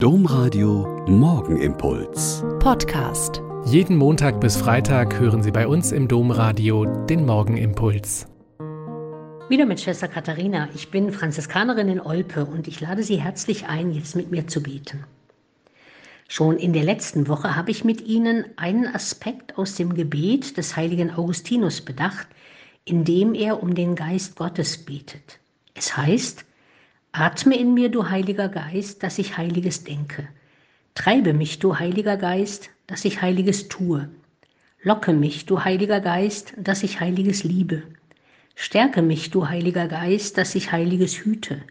Domradio Morgenimpuls. Podcast. Jeden Montag bis Freitag hören Sie bei uns im Domradio den Morgenimpuls. Wieder mit Schwester Katharina. Ich bin Franziskanerin in Olpe und ich lade Sie herzlich ein, jetzt mit mir zu beten. Schon in der letzten Woche habe ich mit Ihnen einen Aspekt aus dem Gebet des heiligen Augustinus bedacht, in dem er um den Geist Gottes betet. Es heißt, Atme in mir, du Heiliger Geist, dass ich Heiliges denke. Treibe mich, du Heiliger Geist, dass ich Heiliges tue. Locke mich, du Heiliger Geist, dass ich Heiliges liebe. Stärke mich, du Heiliger Geist, dass ich Heiliges hüte.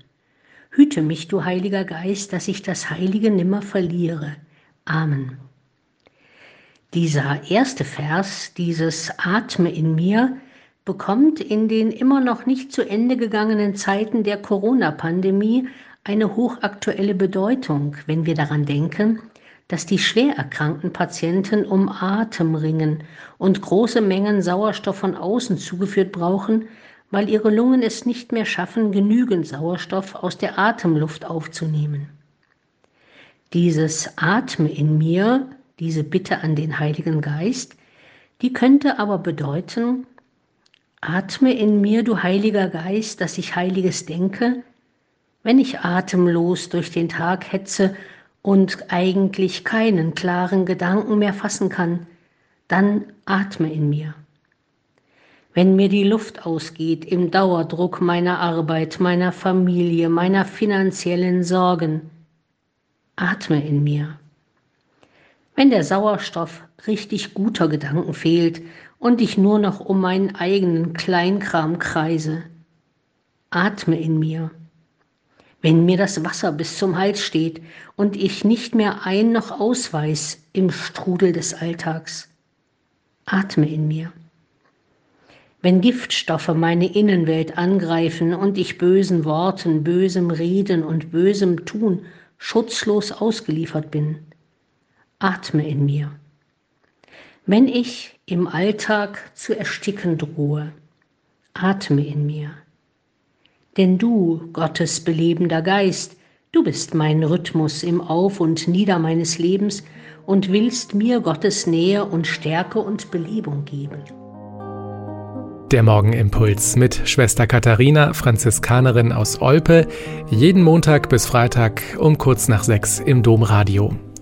Hüte mich, du Heiliger Geist, dass ich das Heilige nimmer verliere. Amen. Dieser erste Vers, dieses Atme in mir, bekommt in den immer noch nicht zu Ende gegangenen Zeiten der Corona-Pandemie eine hochaktuelle Bedeutung, wenn wir daran denken, dass die schwer erkrankten Patienten um Atem ringen und große Mengen Sauerstoff von außen zugeführt brauchen, weil ihre Lungen es nicht mehr schaffen, genügend Sauerstoff aus der Atemluft aufzunehmen. Dieses Atme in mir, diese Bitte an den Heiligen Geist, die könnte aber bedeuten, Atme in mir, du Heiliger Geist, dass ich Heiliges denke, wenn ich atemlos durch den Tag hetze und eigentlich keinen klaren Gedanken mehr fassen kann, dann atme in mir. Wenn mir die Luft ausgeht im Dauerdruck meiner Arbeit, meiner Familie, meiner finanziellen Sorgen, atme in mir. Wenn der Sauerstoff richtig guter Gedanken fehlt und ich nur noch um meinen eigenen Kleinkram kreise. Atme in mir. Wenn mir das Wasser bis zum Hals steht und ich nicht mehr ein noch ausweis im Strudel des Alltags. Atme in mir. Wenn Giftstoffe meine Innenwelt angreifen und ich bösen Worten, bösem Reden und bösem Tun schutzlos ausgeliefert bin, atme in mir. Wenn ich im Alltag zu ersticken drohe, atme in mir. Denn du, Gottes belebender Geist, du bist mein Rhythmus im Auf und Nieder meines Lebens und willst mir Gottes Nähe und Stärke und Belebung geben. Der Morgenimpuls mit Schwester Katharina, Franziskanerin aus Olpe, jeden Montag bis Freitag um kurz nach sechs im Domradio.